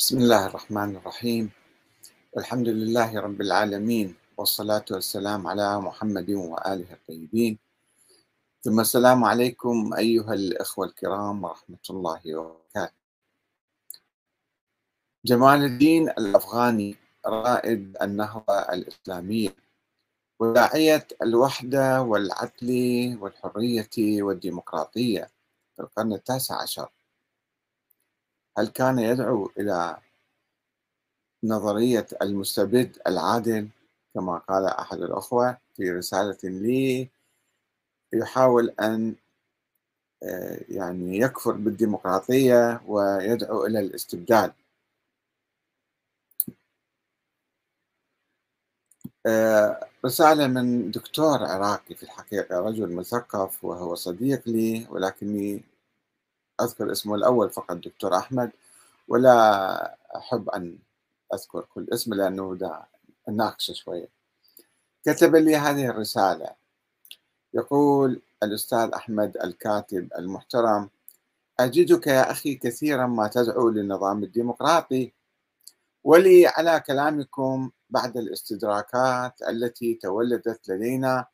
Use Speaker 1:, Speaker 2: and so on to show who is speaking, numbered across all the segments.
Speaker 1: بسم الله الرحمن الرحيم. والحمد لله رب العالمين والصلاة والسلام على محمد وآله الطيبين. ثم السلام عليكم أيها الإخوة الكرام ورحمة الله وبركاته. جمال الدين الأفغاني رائد النهضة الإسلامية وداعية الوحدة والعدل والحرية والديمقراطية في القرن التاسع عشر. هل كان يدعو إلى نظرية المستبد العادل كما قال أحد الأخوة في رسالة لي يحاول أن آه، يعني يكفر بالديمقراطية ويدعو إلى الاستبداد آه، رسالة من دكتور عراقي في الحقيقة رجل مثقف وهو صديق لي ولكني أذكر اسمه الأول فقط دكتور أحمد. ولا أحب أن أذكر كل اسم لأنه دا ناقشه شوية. كتب لي هذه الرسالة. يقول الأستاذ أحمد الكاتب المحترم أجدك يا أخي كثيرا ما تدعو للنظام الديمقراطي. ولي على كلامكم بعد الاستدراكات التي تولدت لدينا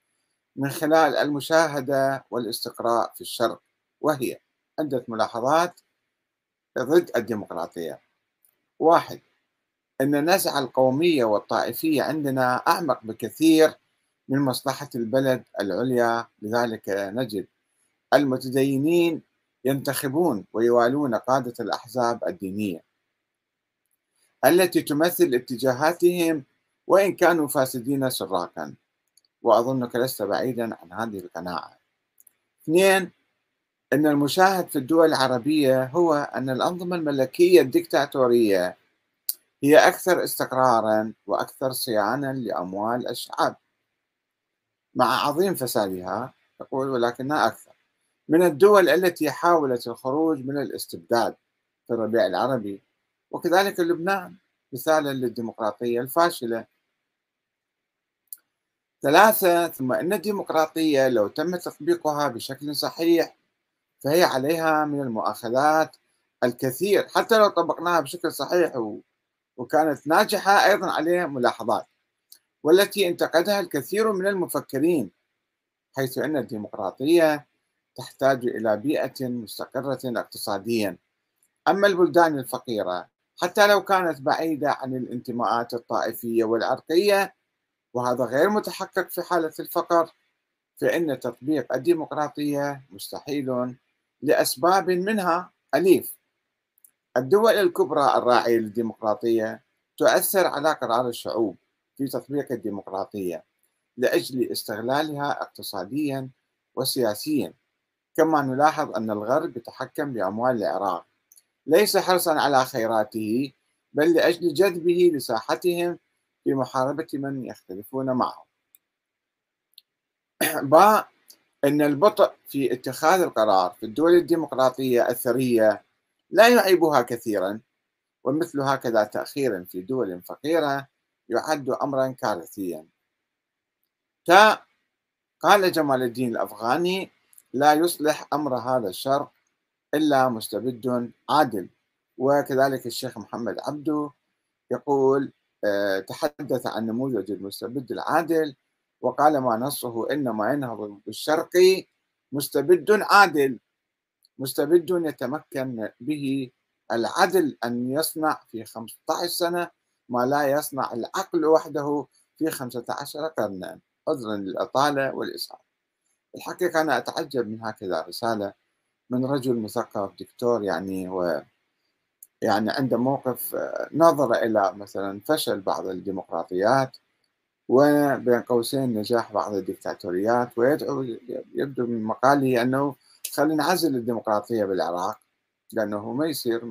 Speaker 1: من خلال المشاهدة والاستقراء في الشرق وهي عدة ملاحظات ضد الديمقراطية. واحد أن النزعة القومية والطائفية عندنا أعمق بكثير من مصلحة البلد العليا لذلك نجد المتدينين ينتخبون ويوالون قادة الأحزاب الدينية التي تمثل اتجاهاتهم وإن كانوا فاسدين سراقا. وأظنك لست بعيدا عن هذه القناعة. اثنين أن المشاهد في الدول العربية هو أن الأنظمة الملكية الدكتاتورية هي أكثر استقرارا وأكثر صيانة لأموال الشعب. مع عظيم فسادها يقول ولكنها أكثر من الدول التي حاولت الخروج من الاستبداد في الربيع العربي وكذلك لبنان مثالا للديمقراطية الفاشلة. ثلاثة ثم أن الديمقراطية لو تم تطبيقها بشكل صحيح فهي عليها من المؤاخذات الكثير حتى لو طبقناها بشكل صحيح وكانت ناجحة أيضا عليها ملاحظات. والتي انتقدها الكثير من المفكرين حيث أن الديمقراطية تحتاج إلى بيئة مستقرة اقتصاديا. أما البلدان الفقيرة حتى لو كانت بعيدة عن الانتماءات الطائفية والعرقية وهذا غير متحقق في حالة الفقر فإن تطبيق الديمقراطية مستحيل لأسباب منها أليف. الدول الكبرى الراعية للديمقراطية تؤثر على قرار الشعوب في تطبيق الديمقراطية لأجل استغلالها اقتصاديا وسياسيا. كما نلاحظ أن الغرب يتحكم بأموال العراق. ليس حرصا على خيراته بل لأجل جذبه لساحتهم في محاربة من يختلفون معه. باء أن البطء في اتخاذ القرار في الدول الديمقراطية الثرية لا يعيبها كثيرا ومثل هكذا تأخير في دول فقيرة يعد أمرا كارثيا. تا قال جمال الدين الأفغاني لا يصلح أمر هذا الشرق إلا مستبد عادل. وكذلك الشيخ محمد عبده يقول آه، تحدث عن نموذج المستبد العادل وقال ما نصه إنما ينهض بالشرق مستبد عادل مستبد يتمكن به العدل أن يصنع في 15 سنة ما لا يصنع العقل وحده في 15 قرنا عذرا للإطالة والإسعاف الحقيقة أنا أتعجب من هكذا رسالة من رجل مثقف دكتور يعني و يعني عنده موقف نظر إلى مثلا فشل بعض الديمقراطيات وبين قوسين نجاح بعض الدكتاتوريات ويدعو يبدو من مقاله أنه خلينا نعزل الديمقراطية بالعراق لأنه ما يصير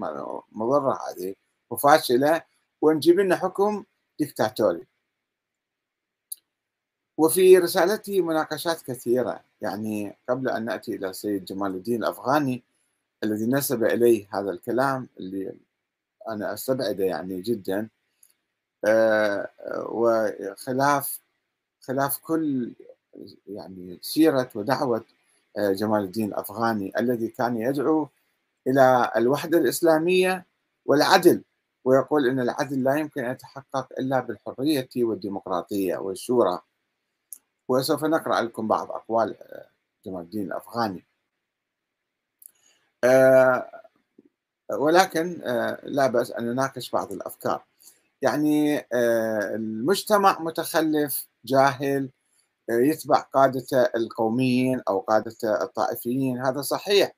Speaker 1: مضرة هذه وفاشلة ونجيب لنا حكم دكتاتوري. وفي رسالته مناقشات كثيرة يعني قبل أن نأتي إلى السيد جمال الدين الأفغاني الذي نسب إليه هذا الكلام اللي أنا أستبعده يعني جدا وخلاف خلاف كل يعني سيرة ودعوة آه، جمال الدين الأفغاني الذي كان يدعو إلى الوحدة الإسلامية والعدل ويقول أن العدل لا يمكن أن يتحقق إلا بالحرية والديمقراطية والشورى. وسوف نقرأ لكم بعض أقوال آه، جمال الدين الأفغاني. آه، ولكن آه، لا بأس أن نناقش بعض الأفكار. يعني المجتمع متخلف جاهل يتبع قادته القوميين أو قادته الطائفيين هذا صحيح.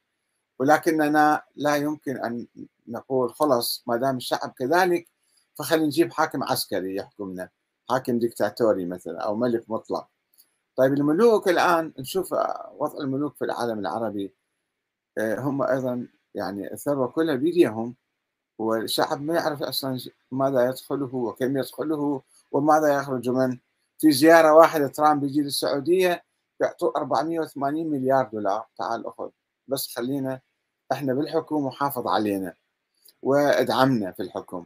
Speaker 1: ولكننا لا يمكن أن نقول خلص ما دام الشعب كذلك فخلينا نجيب حاكم عسكري يحكمنا حاكم ديكتاتوري مثلا أو ملك مطلق. طيب الملوك الآن نشوف وضع الملوك في العالم العربي آه، هم أيضا يعني الثروة كلها بيديهم. والشعب ما يعرف أصلا ماذا يدخله وكم يدخله وماذا يخرج منه. في زيارة واحدة ترامب يجي للسعودية يعطوه 480 مليار دولار. تعال أخذ. بس خلينا إحنا بالحكم وحافظ علينا وادعمنا في الحكم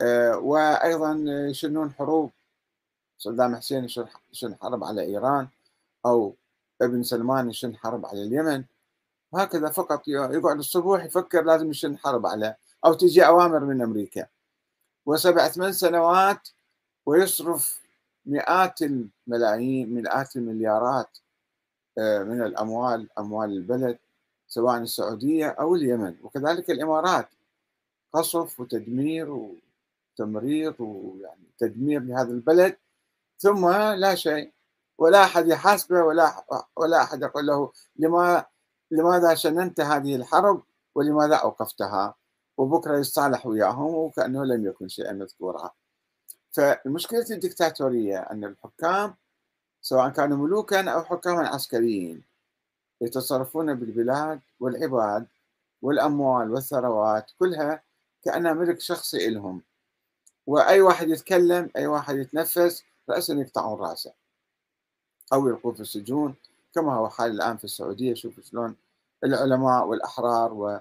Speaker 1: آه، وأيضا يشنون حروب صدام حسين يشن حرب على إيران؟ أو ابن سلمان يشن حرب على اليمن؟ هكذا فقط يقعد الصبح يفكر لازم يشن حرب على أو تجي أوامر من أمريكا. وسبع ثمان سنوات ويصرف مئات الملايين مئات المليارات آه، من الأموال أموال البلد سواء السعودية أو اليمن. وكذلك الإمارات. قصف وتدمير وتمرير ويعني تدمير لهذا البلد. ثم لا شيء. ولا أحد يحاسبه ولا ولا أحد يقول له لما لماذا شننت هذه الحرب ولماذا أوقفتها؟ وبكرة يصالح وياهم وكأنه لم يكن شيئا مذكورا فالمشكلة الدكتاتورية أن الحكام سواء كانوا ملوكا أو حكاما عسكريين يتصرفون بالبلاد والعباد والأموال والثروات كلها كانها ملك شخصي لهم. وأي واحد يتكلم أي واحد يتنفس راسا يقطعون رأسه أو يلقوه في السجون كما هو حال الآن في السعودية. شوفوا شلون العلماء والأحرار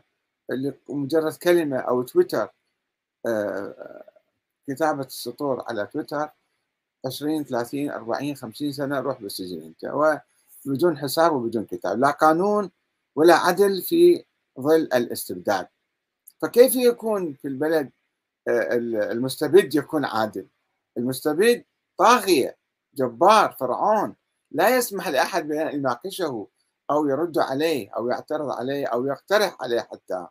Speaker 1: ومجرد كلمة أو تويتر آه، كتابة السطور على تويتر 20 30 40 50 سنة روح بالسجن أنت. وبدون حساب وبدون كتاب. لا قانون ولا عدل في ظل الاستبداد. فكيف يكون في البلد آه، المستبد يكون عادل؟ المستبد طاغية جبار فرعون. لا يسمح لأحد بأن يناقشه أو يرد عليه أو يعترض عليه أو يقترح عليه حتى.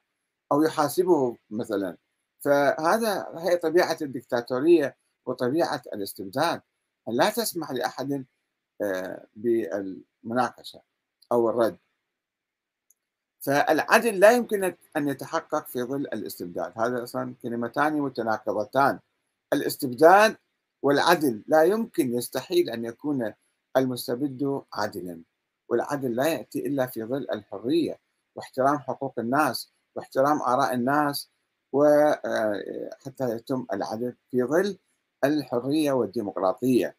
Speaker 1: أو يحاسبه مثلا. فهذا هي طبيعة الدكتاتورية وطبيعة الاستبداد. أن لا تسمح لأحد آه، بالمناقشة أو الرد. فالعدل لا يمكن أن يتحقق في ظل الاستبداد. هذا أصلا كلمتان متناقضتان. الاستبداد والعدل لا يمكن يستحيل أن يكون المستبد عادلا. والعدل لا يأتي إلا في ظل الحرية واحترام حقوق الناس. واحترام آراء الناس وحتى آه، يتم العدل في ظل الحرية والديمقراطية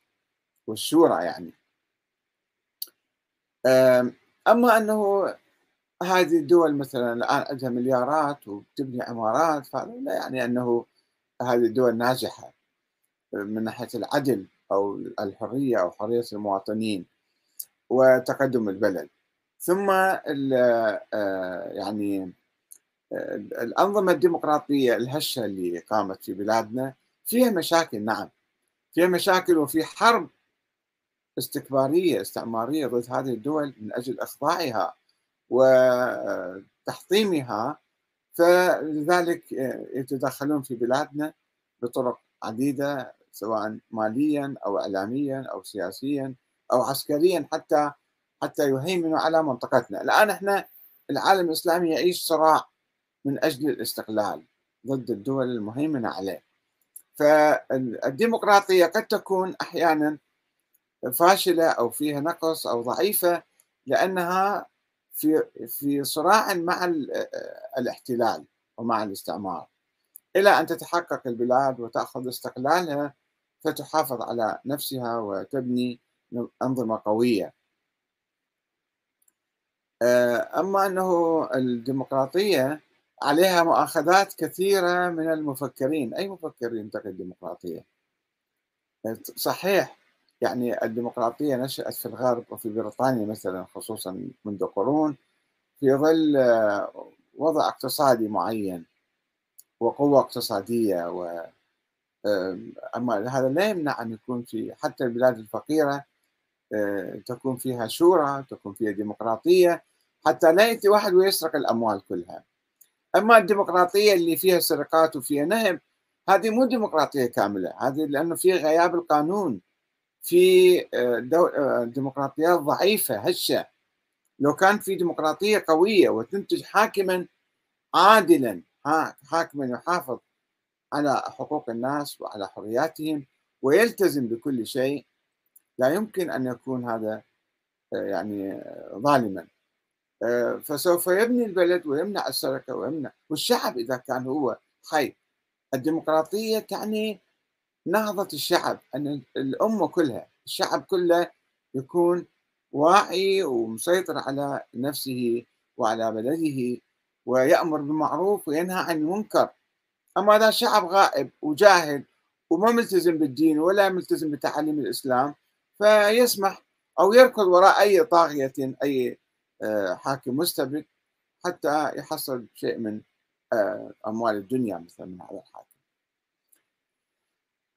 Speaker 1: والشورى يعني. أما أنه هذه الدول مثلا الآن عندها مليارات وتبني عمارات فهذا لا يعني أنه هذه الدول ناجحة من ناحية العدل أو الحرية أو حرية المواطنين وتقدم البلد. ثم آه، يعني الأنظمة الديمقراطية الهشة اللي قامت في بلادنا فيها مشاكل نعم. فيها مشاكل وفي حرب استكبارية استعمارية ضد هذه الدول من أجل إخضاعها وتحطيمها. فلذلك يتدخلون في بلادنا بطرق عديدة سواء ماليا أو إعلاميا أو سياسيا أو عسكريا حتى حتى يهيمنوا على منطقتنا. الآن إحنا العالم الإسلامي يعيش صراع من أجل الاستقلال ضد الدول المهيمنة عليه. فالديمقراطية قد تكون أحيانا فاشلة أو فيها نقص أو ضعيفة لأنها في في صراع مع الاحتلال ومع الاستعمار. إلى أن تتحقق البلاد وتأخذ استقلالها فتحافظ على نفسها وتبني أنظمة قوية. أما أنه الديمقراطية عليها مؤاخذات كثيرة من المفكرين. أي مفكر ينتقد الديمقراطية؟ صحيح يعني الديمقراطية نشأت في الغرب وفي بريطانيا مثلا خصوصا منذ قرون في ظل وضع اقتصادي معين وقوة اقتصادية و أما هذا لا يمنع أن يكون في حتى البلاد الفقيرة تكون فيها شورى تكون فيها ديمقراطية حتى لا يأتي واحد ويسرق الأموال كلها. أما الديمقراطية اللي فيها سرقات وفيها نهب هذه مو ديمقراطية كاملة هذه لأنه في غياب القانون في ديمقراطيات ضعيفة هشة. لو كان في ديمقراطية قوية وتنتج حاكما عادلا حاكما يحافظ على حقوق الناس وعلى حرياتهم ويلتزم بكل شيء لا يمكن أن يكون هذا يعني ظالما. فسوف يبني البلد ويمنع السرقة ويمنع. والشعب إذا كان هو حي الديمقراطية تعني نهضة الشعب أن الأمة كلها الشعب كله يكون واعي ومسيطر على نفسه وعلى بلده ويأمر بالمعروف وينهى عن المنكر. أما إذا شعب غائب وجاهل وما ملتزم بالدين ولا ملتزم بتعاليم الإسلام فيسمح أو يركض وراء أي طاغية أي آه، حاكم مستبد حتى يحصل شيء من آه، أموال الدنيا مثلا من هذا الحاكم.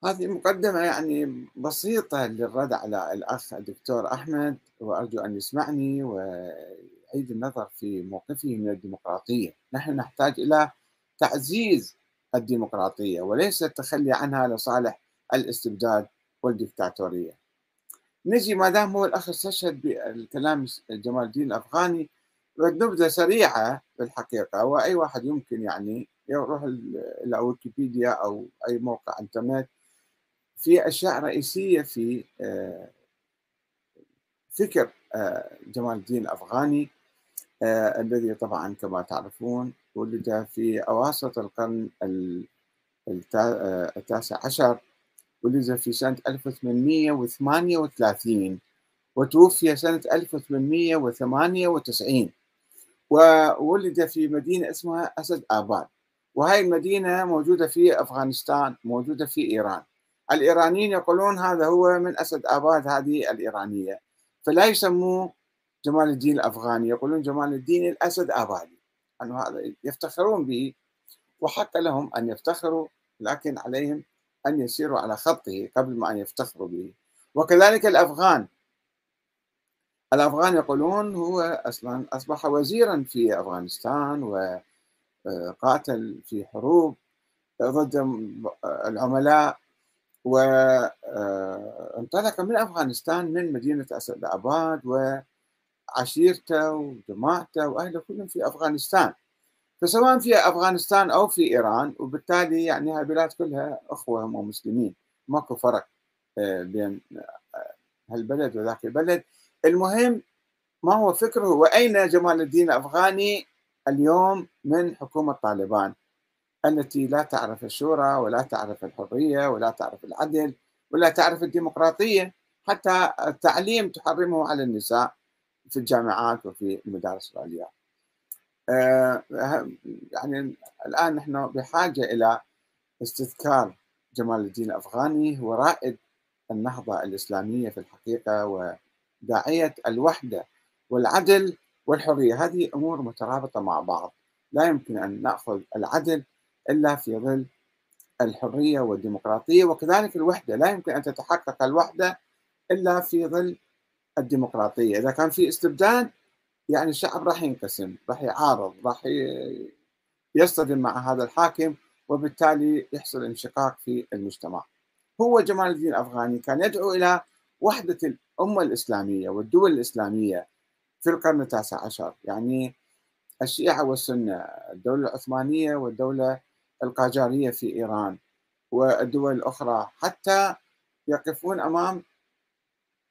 Speaker 1: هذه مقدمة يعني بسيطة للرد على الأخ الدكتور أحمد وأرجو أن يسمعني ويعيد النظر في موقفه من الديمقراطية. نحن نحتاج إلى تعزيز الديمقراطية وليس التخلي عنها لصالح الاستبداد والديكتاتورية. نجي ما دام هو الأخ استشهد بالكلام جمال الدين الأفغاني نبذة سريعة بالحقيقة وأي واحد يمكن يعني يروح إلى ويكيبيديا أو أي موقع إنترنت في أشياء رئيسية في آه، فكر آه، جمال الدين الأفغاني آه، الذي طبعا كما تعرفون ولد في أواسط القرن التاسع عشر. ولد في سنة 1838 وتوفي سنة 1898 وولد في مدينة اسمها أسد آباد. وهي المدينة موجودة في أفغانستان موجودة في إيران. الإيرانيين يقولون هذا هو من أسد آباد هذه الإيرانية. فلا يسموه جمال الدين الأفغاني يقولون جمال الدين الأسد آبادي. أنه هذا يفتخرون به وحق لهم أن يفتخروا لكن عليهم أن يسيروا على خطه قبل ما أن يفتخروا به. وكذلك الأفغان. الأفغان يقولون هو أصلا أصبح وزيرا في أفغانستان وقاتل في حروب ضد العملاء وانطلق من أفغانستان من مدينة أسد آباد وعشيرته وجماعته وأهله كلهم في أفغانستان. فسواء في أفغانستان أو في إيران وبالتالي يعني هاي البلاد كلها أخوة هم مسلمين. ماكو فرق آه، بين آه، هالبلد وذاك البلد. المهم ما هو فكره وأين جمال الدين الأفغاني اليوم من حكومة طالبان؟ التي لا تعرف الشورى ولا تعرف الحرية ولا تعرف العدل ولا تعرف الديمقراطية. حتى التعليم تحرمه على النساء في الجامعات وفي المدارس العليا. يعني الآن نحن بحاجة إلى استذكار جمال الدين الأفغاني هو رائد النهضة الإسلامية في الحقيقة وداعية الوحدة والعدل والحرية. هذه أمور مترابطة مع بعض. لا يمكن أن نأخذ العدل إلا في ظل الحرية والديمقراطية وكذلك الوحدة. لا يمكن أن تتحقق الوحدة إلا في ظل الديمقراطية. إذا كان في استبداد يعني الشعب راح ينقسم راح يعارض راح يصطدم مع هذا الحاكم وبالتالي يحصل انشقاق في المجتمع. هو جمال الدين الأفغاني كان يدعو إلى وحدة الأمة الإسلامية والدول الإسلامية في القرن التاسع عشر. يعني الشيعة والسنة الدولة العثمانية والدولة القاجارية في إيران والدول الأخرى حتى يقفون أمام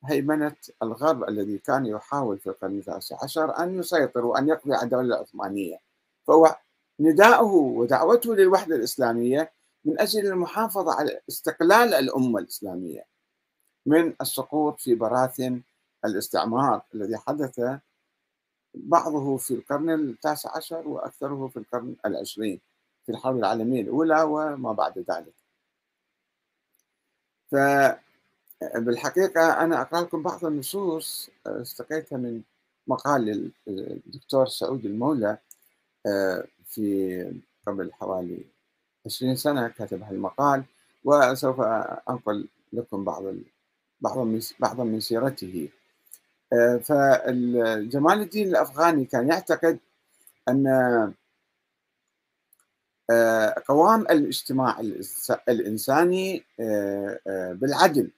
Speaker 1: هيمنة الغرب الذي كان يحاول في القرن التاسع عشر أن يسيطر وأن يقضي على الدولة العثمانية. فهو نداؤه ودعوته للوحدة الإسلامية من أجل المحافظة على استقلال الأمة الإسلامية من السقوط في براثن الاستعمار الذي حدث بعضه في القرن التاسع عشر وأكثره في القرن العشرين في الحرب العالمية الأولى وما بعد ذلك. ف بالحقيقة أنا أقرأ لكم بعض النصوص آه، استقيتها من مقال الدكتور سعود المولى آه، في قبل حوالي 20 سنة كتب هالمقال وسوف أنقل لكم بعض بعض بعض من سيرته. آه، فجمال الدين الأفغاني كان يعتقد أن آه، قوام الاجتماع الإنساني آه، بالعدل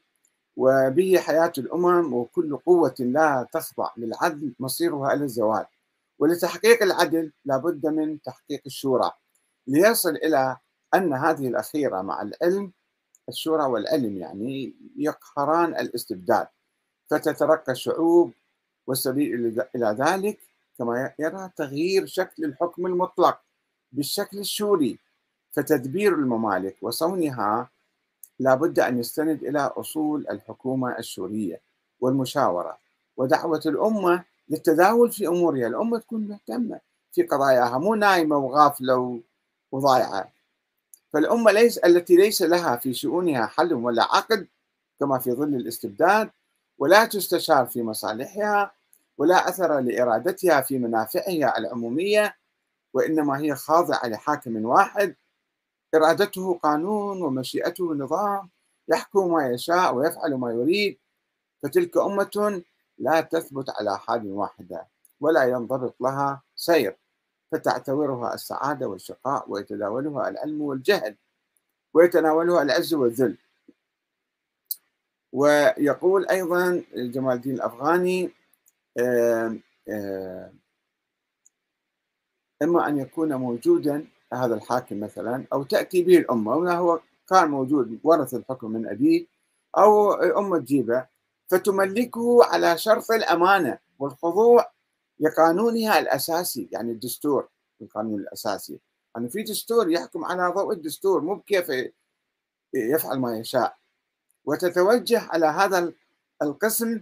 Speaker 1: وبه حياة الأمم وكل قوة لا تخضع للعدل مصيرها إلى الزوال. ولتحقيق العدل لابد من تحقيق الشورى. ليصل إلى أن هذه الأخيرة مع العلم الشورى والعلم يعني يقهران الاستبداد. فتترقى الشعوب والسبيل إلى ذلك كما يرى تغيير شكل الحكم المطلق بالشكل الشوري. فتدبير الممالك وصونها لابد أن يستند إلى أصول الحكومة الشورية والمشاورة ودعوة الأمة للتداول في أمورها. الأمة تكون مهتمة في قضاياها مو نايمة وغافلة وضايعة. فالأمة ليس التي ليس لها في شؤونها حل ولا عقد كما في ظل الاستبداد ولا تستشار في مصالحها ولا أثر لإرادتها في منافعها العمومية وإنما هي خاضعة لحاكم واحد إرادته قانون ومشيئته نظام يحكم ما يشاء ويفعل ما يريد. فتلك أمة لا تثبت على حال واحدة ولا ينضبط لها سير فتعتبرها السعادة والشقاء ويتداولها العلم والجهل ويتناولها العز والذل. ويقول أيضا جمال الدين الأفغاني إما أن يكون موجودا هذا الحاكم مثلا أو تأتي به الأمة هو كان موجود ورث الحكم من أبيه أو الأمة تجيبه فتملكه على شرط الأمانة والخضوع لقانونها الأساسي يعني الدستور القانون الأساسي. يعني في دستور يحكم على ضوء الدستور مو بكيف يفعل ما يشاء. وتتوجه على هذا القسم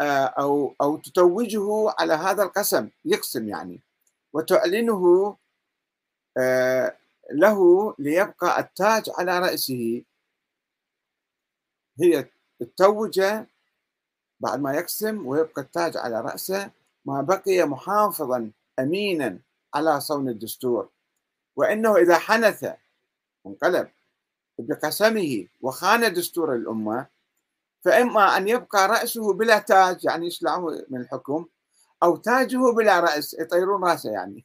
Speaker 1: آه، أو أو تتوجه على هذا القسم يقسم يعني. وتعلنه له ليبقى التاج على رأسه. هي التوجة بعد ما يقسم ويبقى التاج على رأسه ما بقي محافظا أمينا على صون الدستور. وإنه إذا حنث انقلب بقسمه وخان دستور الأمة فإما أن يبقى رأسه بلا تاج يعني يشلعه من الحكم؟ أو تاجه بلا رأس يطيرون رأسه يعني.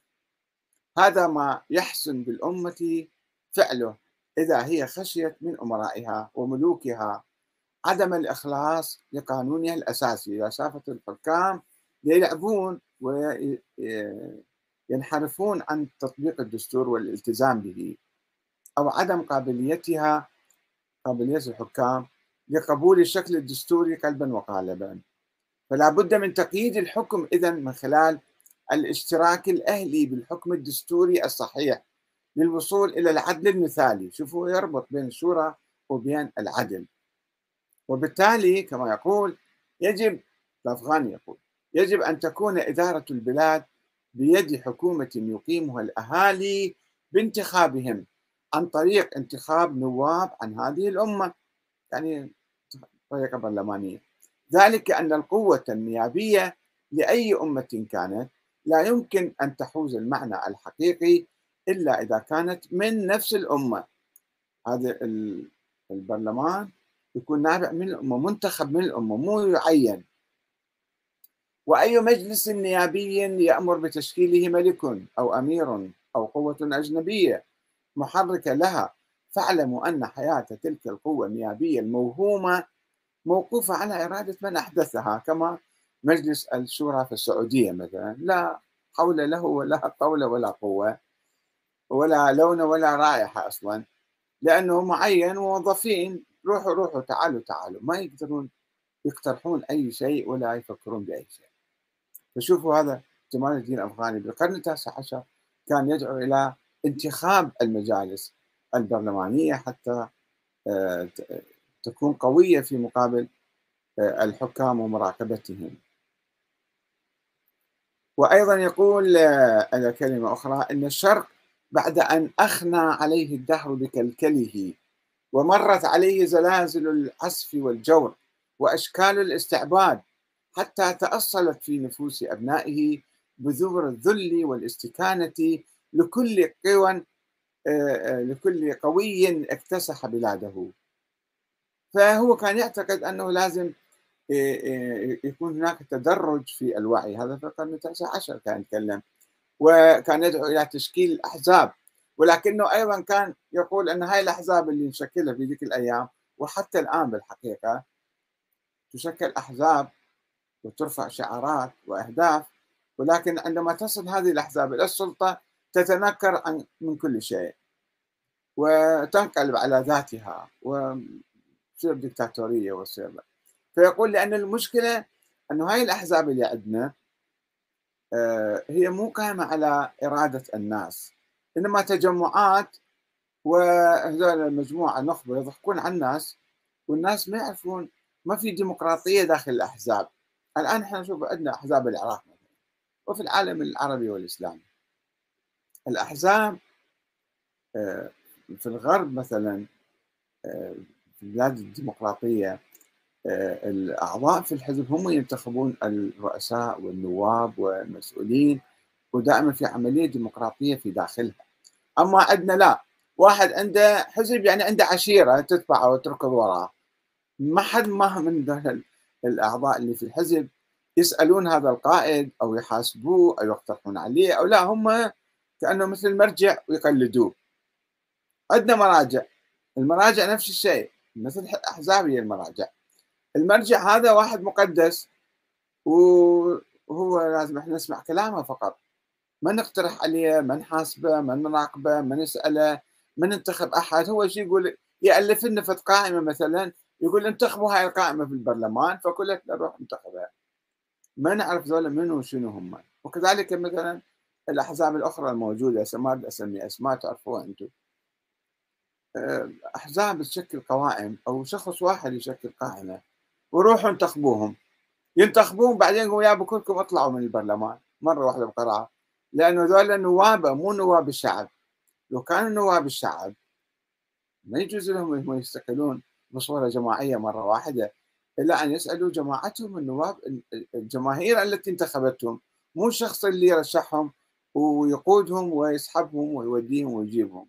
Speaker 1: هذا ما يحسن بالأمة فعله إذا هي خشيت من أمرائها وملوكها. عدم الإخلاص لقانونها الأساسي. إذا شافت الحكام يلعبون وينحرفون عن تطبيق الدستور والالتزام به. أو عدم قابليتها قابلية الحكام لقبول الشكل الدستوري قلبا وقالبا. فلا بد من تقييد الحكم إذا من خلال الاشتراك الأهلي بالحكم الدستوري الصحيح للوصول إلى العدل المثالي. شوفوا يربط بين الشورى وبين العدل. وبالتالي كما يقول يجب الأفغاني يقول يجب أن تكون إدارة البلاد بيد حكومة يقيمها الأهالي بانتخابهم عن طريق انتخاب نواب عن هذه الأمة. يعني طريقة برلمانية. ذلك أن القوة النيابية لأي أمة كانت لا يمكن أن تحوز المعنى الحقيقي إلا إذا كانت من نفس الأمة. هذا البرلمان يكون نابع من الأمة منتخب من الأمة مو يعين وأي مجلس نيابي يأمر بتشكيله ملك أو أمير أو قوة أجنبية محركة لها. فاعلموا أن حياة تلك القوة النيابية الموهومة موقوفة على إرادة من أحدثها كما مجلس الشورى في السعودية مثلا لا حول له ولا قول ولا قوة ولا لون ولا رائحة أصلا لأنه معين وموظفين روحوا روحوا تعالوا تعالوا. ما يقدرون يقترحون أي شيء ولا يفكرون بأي شيء. فشوفوا هذا جمال الدين الأفغاني. بالقرن التاسع عشر كان يدعو إلى انتخاب المجالس البرلمانية حتى آه، تكون قوية في مقابل آه، الحكام ومراقبتهم. وأيضا يقول على آه، كلمة أخرى أن الشرق بعد أن أخنى عليه الدهر بكلكله ومرت عليه زلازل العصف والجور وأشكال الاستعباد حتى تأصلت في نفوس أبنائه بذور الذل والاستكانة لكل قوى لكل قوي اكتسح بلاده. فهو كان يعتقد أنه لازم يكون هناك تدرج في الوعي. هذا في القرن التاسع عشر كان يتكلم وكان يدعو إلى تشكيل الأحزاب. ولكنه أيضا كان يقول أن هاي الأحزاب اللي نشكلها في ذيك الأيام وحتى الآن بالحقيقة تشكل أحزاب وترفع شعارات وأهداف. ولكن عندما تصل هذه الأحزاب إلى السلطة تتنكر عن من كل شيء وتنقلب على ذاتها وتصير دكتاتورية وتصير فيقول لأن المشكلة أنه هاي الأحزاب اللي عندنا آه، هي مو قائمة على إرادة الناس إنما تجمعات وهذول المجموعة نخبة يضحكون على الناس والناس ما يعرفون ما في ديمقراطية داخل الأحزاب. الآن إحنا نشوف عندنا أحزاب العراق مثلا وفي العالم العربي والإسلامي. الأحزاب آه، في الغرب مثلا آه، في البلاد الديمقراطية الأعضاء في الحزب هم ينتخبون الرؤساء والنواب والمسؤولين ودائما في عملية ديمقراطية في داخلها. أما عندنا لا. واحد عنده حزب يعني عنده عشيرة تتبعه وتركض وراه. ما حد ما من الأعضاء اللي في الحزب يسألون هذا القائد أو يحاسبوه أو يقترحون عليه أو لا هم كأنه مثل مرجع ويقلدوه. عندنا مراجع. المراجع نفس الشيء. مثل أحزاب هي المراجع. المرجع هذا واحد مقدس وهو لازم إحنا نسمع كلامه فقط. ما نقترح عليه ما نحاسبه ما نراقبه ما نسأله ما ننتخب أحد. هو شيء يقول يألف لنا في قائمة مثلا يقول انتخبوا هاي القائمة في البرلمان فكلنا نروح ننتخبها. ما نعرف ذولا منو وشنو هم. وكذلك مثلا الأحزاب الأخرى الموجودة ما أسمي أسماء تعرفوها أنتم. آه، أحزاب تشكل قوائم أو شخص واحد يشكل قائمة. وروحوا انتخبوهم. ينتخبون بعدين يقولوا يا كلكم اطلعوا من البرلمان. مرة واحدة بقرعة لأنه ذولا نوابة مو نواب الشعب. لو كانوا نواب الشعب ما يجوز لهم إنهم يستقلون بصورة جماعية مرة واحدة إلا أن يسألوا جماعتهم النواب الجماهير التي انتخبتهم مو الشخص اللي رشحهم ويقودهم ويسحبهم ويوديهم ويجيبهم.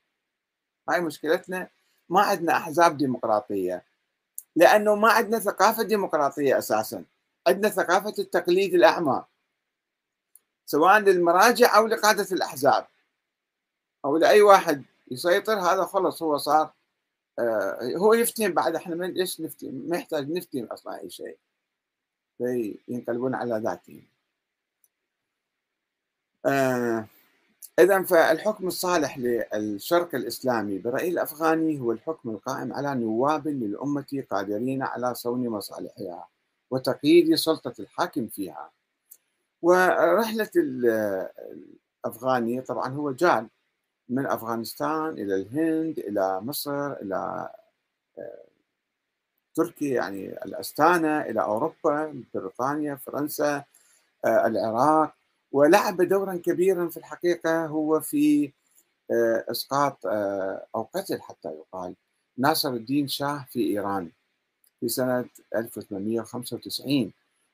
Speaker 1: هاي مشكلتنا. ما عندنا أحزاب ديمقراطية. لأنه ما عندنا ثقافة ديمقراطية أساسا. عندنا ثقافة التقليد الأعمى سواء للمراجع أو لقادة الأحزاب. أو لأي واحد يسيطر هذا خلص هو صار آه هو يفتهم بعد. إحنا من إيش نفتهم ما يحتاج نفتهم أصلا أي شيء. فينقلبون على ذاتهم. آه إذا فالحكم الصالح للشرق الإسلامي برأي الأفغاني هو الحكم القائم على نواب للأمة قادرين على صون مصالحها وتقييد سلطة الحاكم فيها. ورحلة الأفغاني طبعا هو جال من أفغانستان إلى الهند إلى مصر إلى آه، تركيا يعني الأستانة إلى أوروبا بريطانيا فرنسا آه، العراق ولعب دورا كبيرا في الحقيقة هو في آه، إسقاط أو قتل حتى يقال ناصر الدين شاه في إيران في سنة 1895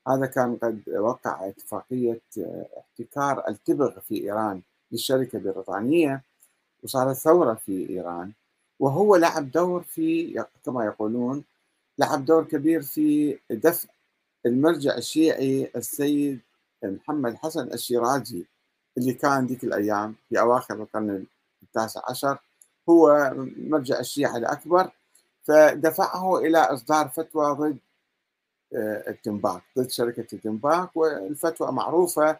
Speaker 1: هذا كان قد وقع اتفاقية احتكار التبغ في إيران للشركة البريطانية وصارت ثورة في إيران. وهو لعب دور في كما يقولون لعب دور كبير في دفع المرجع الشيعي السيد محمد حسن الشيرازي اللي كان ذيك الأيام في أواخر القرن التاسع عشر هو مرجع الشيعة الأكبر فدفعه إلى إصدار فتوى ضد آه، التنباك ضد شركة التنباك والفتوى معروفة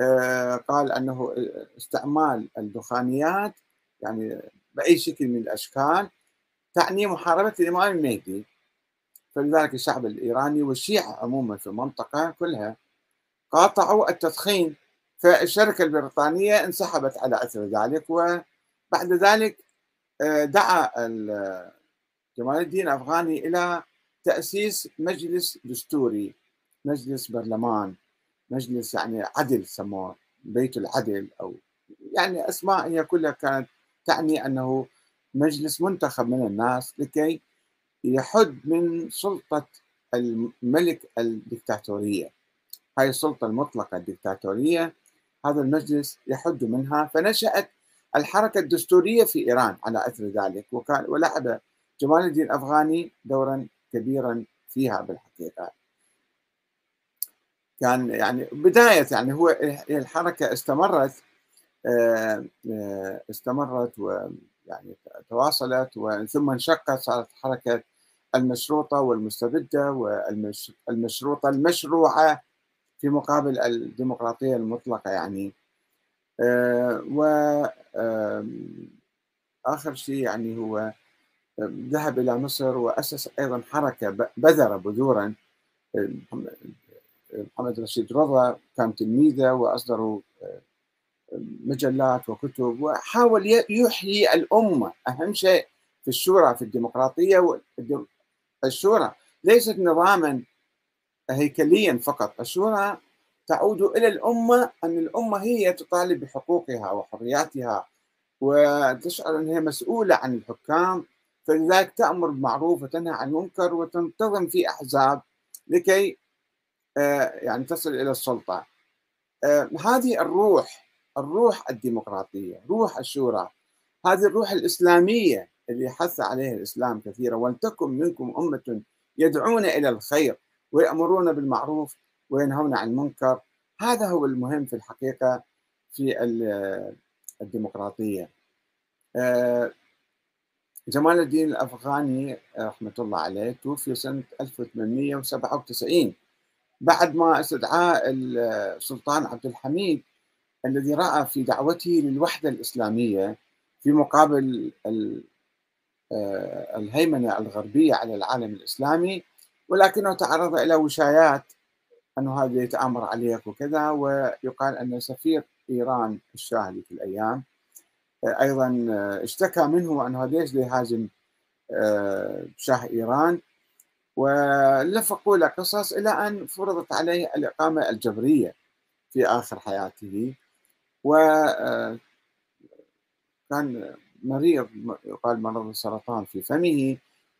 Speaker 1: آه، قال أنه استعمال الدخانيات يعني بأي شكل من الأشكال تعني محاربة الإمام المهدي. فلذلك الشعب الإيراني والشيعة عموما في المنطقة كلها قاطعوا التدخين. فالشركة البريطانية انسحبت على أثر ذلك وبعد ذلك آه، دعا جمال الدين الأفغاني إلى تأسيس مجلس دستوري مجلس برلمان مجلس يعني عدل سموه بيت العدل أو يعني أسماء هي كلها كانت تعني أنه مجلس منتخب من الناس لكي يحد من سلطة الملك الدكتاتورية. هاي السلطة المطلقة الدكتاتورية هذا المجلس يحد منها. فنشأت الحركة الدستورية في إيران على أثر ذلك وكان ولعب جمال الدين الأفغاني دورا كبيرا فيها بالحقيقة. كان يعني بداية يعني هو الحركة استمرت آه، استمرت ويعني تواصلت ثم انشقت صارت حركة المشروطة والمستبدة والمشروطة المشروعة في مقابل الديمقراطية المطلقة يعني. آه، و آخر شيء يعني هو ذهب إلى مصر وأسس أيضا حركة بذر بذورا. محمد رشيد رضا كان تلميذه وأصدروا مجلات وكتب وحاول يحيي الأمة. أهم شيء في الشورى في الديمقراطية الشورى ليست نظاما هيكليا فقط. الشورى تعود إلى الأمة أن الأمة هي تطالب بحقوقها وحرياتها وتشعر أنها مسؤولة عن الحكام. فلذلك تأمر بالمعروف وتنهى عن المنكر وتنتظم في أحزاب لكي آه، يعني تصل إلى السلطة. آه، هذه الروح الروح الديمقراطية روح الشورى هذه الروح الإسلامية اللي حث عليها الإسلام كثيرا. ولتكن منكم أمة يدعون إلى الخير. ويأمرون بالمعروف وينهون عن المنكر. هذا هو المهم في الحقيقة في الديمقراطية. آه، جمال الدين الأفغاني رحمة الله عليه توفي سنة 1897 بعد ما استدعاه السلطان عبد الحميد الذي رأى في دعوته للوحدة الإسلامية في مقابل آه، الهيمنة الغربية على العالم الإسلامي ولكنه تعرض إلى وشايات أنه هذا يتآمر عليك وكذا ويقال أن سفير إيران الشاه في الأيام آه، أيضا آه، اشتكى منه أنه ليش يهاجم شاه إيران ولفقوا له قصص إلى أن فرضت عليه الإقامة الجبرية في آخر حياته وكان مريض يقال مرض السرطان في فمه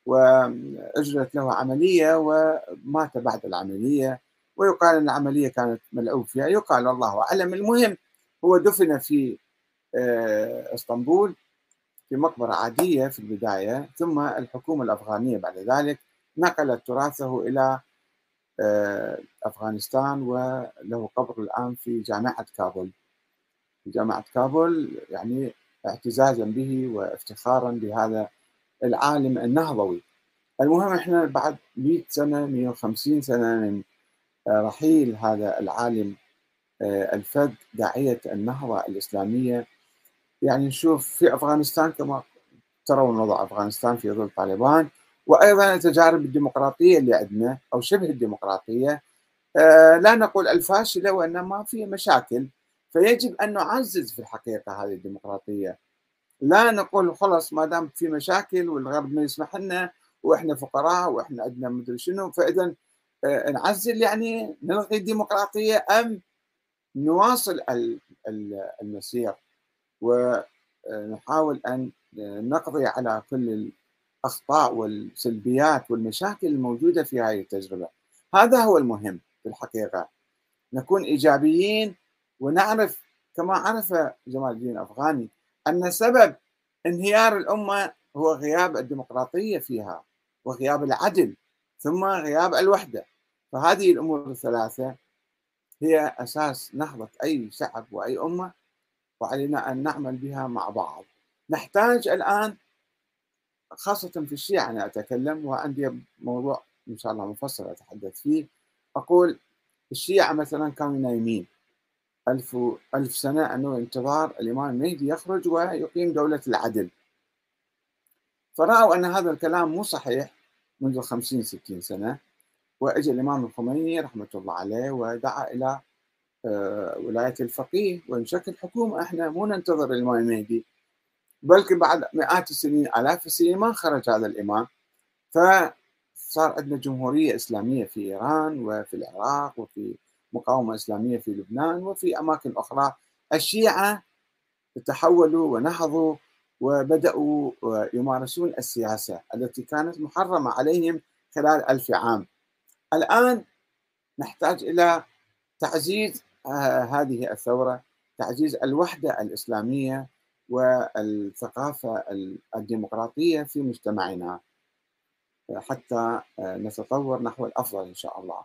Speaker 1: وأجرت له عملية ومات بعد العملية. ويقال أن العملية كانت ملعوب فيها يقال الله أعلم. المهم هو دفن في آه، إسطنبول في مقبرة عادية في البداية ثم الحكومة الأفغانية بعد ذلك نقلت تراثه إلى آه، أفغانستان وله قبر الآن في جامعة كابول. في جامعة كابول يعني اعتزازا به وافتخارا بهذا العالم النهضوي. المهم إحنا بعد 100 سنة 150 سنة من آه، رحيل هذا العالم آه، الفذ داعية النهضة الإسلامية. يعني نشوف في أفغانستان كما ترون وضع أفغانستان في ظل طالبان. وأيضا التجارب الديمقراطية اللي عندنا أو شبه الديمقراطية. آه، لا نقول الفاشلة وإنما في مشاكل. فيجب أن نعزز في الحقيقة هذه الديمقراطية. لا نقول خلص ما دام في مشاكل والغرب ما يسمح لنا وإحنا فقراء وإحنا عندنا مدري شنو فإذا آه، نعزل يعني نلغي الديمقراطية أم نواصل المسير ونحاول أن نقضي على كل الأخطاء والسلبيات والمشاكل الموجودة في هذه التجربة. هذا هو المهم في الحقيقة. نكون إيجابيين ونعرف كما عرف جمال الدين الافغاني أن سبب انهيار الأمة هو غياب الديمقراطية فيها وغياب العدل ثم غياب الوحدة. فهذه الأمور الثلاثة هي أساس نهضة أي شعب وأي أمة وعلينا أن نعمل بها مع بعض. نحتاج الآن خاصة في الشيعة أنا أتكلم وعندي موضوع إن شاء الله مفصل أتحدث فيه. أقول الشيعة مثلا كانوا نايمين. ألف, ألف سنة أنه انتظار الإمام المهدي يخرج ويقيم دولة العدل. فرأوا أن هذا الكلام مو صحيح منذ خمسين ستين سنة وأجى الإمام الخميني رحمة الله عليه ودعا إلى آه، ولاية الفقيه ونشكل حكومة إحنا مو ننتظر الإمام المهدي بلكي بعد مئات السنين آلاف السنين ما خرج هذا الإمام. فصار عندنا جمهورية إسلامية في إيران وفي العراق وفي مقاومة إسلامية في لبنان وفي أماكن أخرى. الشيعة تحولوا ونهضوا وبدأوا يمارسون السياسة التي كانت محرمة عليهم خلال ألف عام. الآن نحتاج إلى تعزيز آه، هذه الثورة تعزيز الوحدة الإسلامية والثقافة الديمقراطية في مجتمعنا. حتى نتطور نحو الأفضل إن شاء الله.